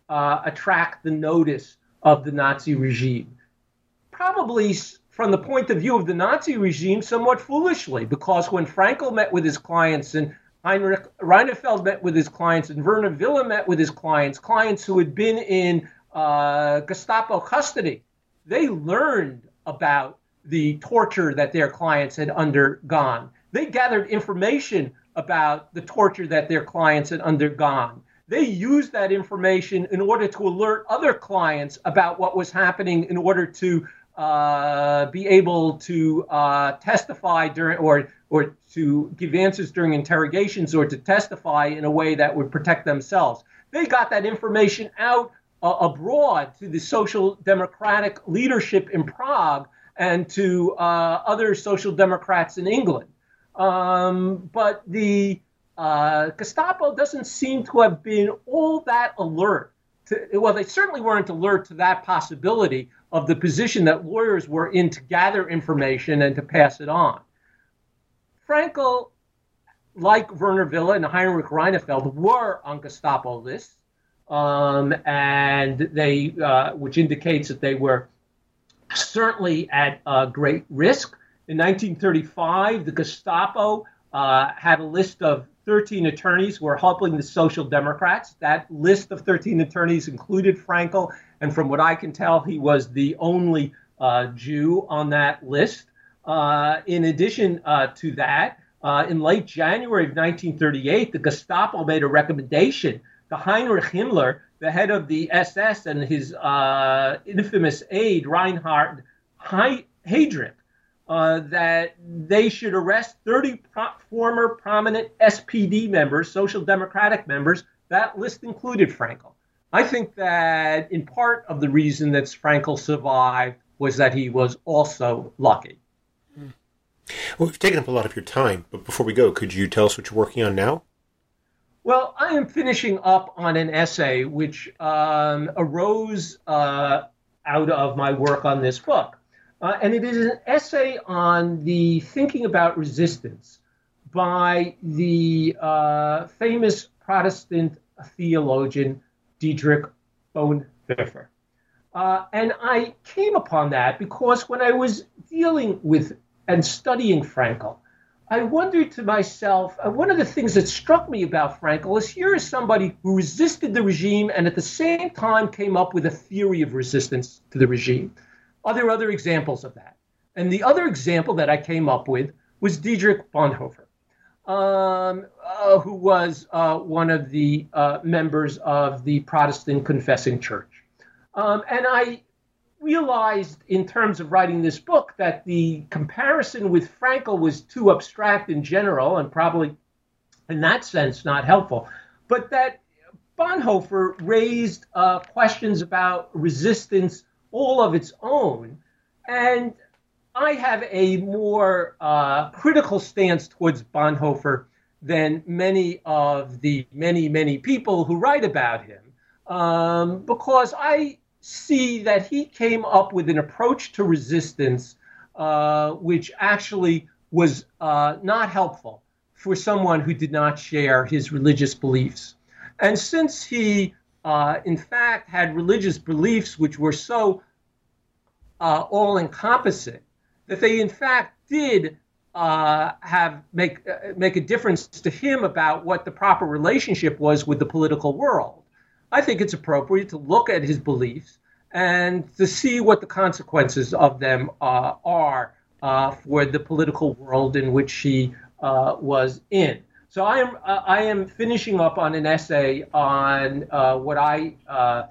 uh, attract the notice of the Nazi regime. Probably from the point of view of the Nazi regime, somewhat foolishly, because when Fraenkel met with his clients and Heinrich Reinefeld met with his clients and Werner Wille met with his clients, clients who had been in uh, Gestapo custody, they learned about the torture that their clients had undergone. They gathered information about the torture that their clients had undergone. They used that information in order to alert other clients about what was happening in order to uh, be able to uh, testify during or or to give answers during interrogations or to testify in a way that would protect themselves. They got that information out uh, abroad to the social democratic leadership in Prague and to uh, other social democrats in England. Um, but the uh, Gestapo doesn't seem to have been all that alert. To, well, they certainly weren't alert to that possibility of the position that lawyers were in to gather information and to pass it on. Fraenkel, like Werner Wille and Heinrich Reinefeld, were on Gestapo lists um, and they, uh, which indicates that they were certainly at uh, great risk. In 1935, the Gestapo uh, had a list of 13 attorneys who were helping the Social Democrats. That list of 13 attorneys included Fraenkel, and from what I can tell, he was the only uh, Jew on that list. Uh, in addition uh, to that, in late January of 1938, the Gestapo made a recommendation to Heinrich Himmler, the head of the SS, and his uh, infamous aide, Reinhard Heydrich, uh, that they should arrest 30 pro- former prominent SPD members, Social Democratic members. That list included Fraenkel. I think that in part of the reason that Fraenkel survived was that he was also lucky. Well, we've taken up a lot of your time, but before we go, could you tell us what you're working on now? Well, I am finishing up on an essay which um, arose uh, out of my work on this book. Uh, and it is an essay on the thinking about resistance by the uh, famous Protestant theologian Dietrich Bonhoeffer. Uh, and I came upon that because when I was dealing with and studying Fraenkel, I wondered to myself, uh, one of the things that struck me about Fraenkel is here is somebody who resisted the regime and at the same time came up with a theory of resistance to the regime. Are there other examples of that? And the other example that I came up with was Dietrich Bonhoeffer, um, uh, who was uh, one of the uh, members of the Protestant Confessing Church. Um, and I realized in terms of writing this book that the comparison with Fraenkel was too abstract in general and probably in that sense not helpful, but that Bonhoeffer raised uh, questions about resistance all of its own. And I have a more uh, critical stance towards Bonhoeffer than many of the many, many people who write about him um, because I see that he came up with an approach to resistance uh, which actually was uh, not helpful for someone who did not share his religious beliefs. And since he, uh, in fact, had religious beliefs which were so uh, all encompassing that they, in fact, did uh, have make uh, make a difference to him about what the proper relationship was with the political world. I think it's appropriate to look at his beliefs and to see what the consequences of them uh, are uh, for the political world in which he uh, was in. So I am uh, I am finishing up on an essay on uh, what I uh,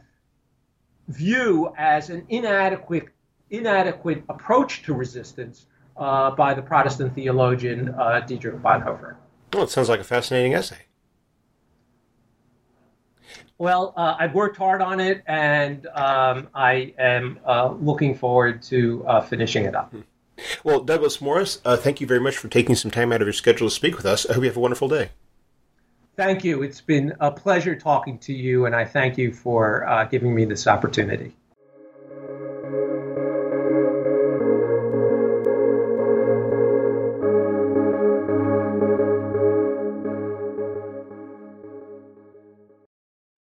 view as an inadequate inadequate approach to resistance by the Protestant theologian Dietrich Bonhoeffer. Well, it sounds like a fascinating essay. Well, uh, I've worked hard on it, and um, I am uh, looking forward to uh, finishing it up. Well, Douglas Morris, uh, thank you very much for taking some time out of your schedule to speak with us. I hope you have a wonderful day. Thank you. It's been a pleasure talking to you, and I thank you for uh, giving me this opportunity.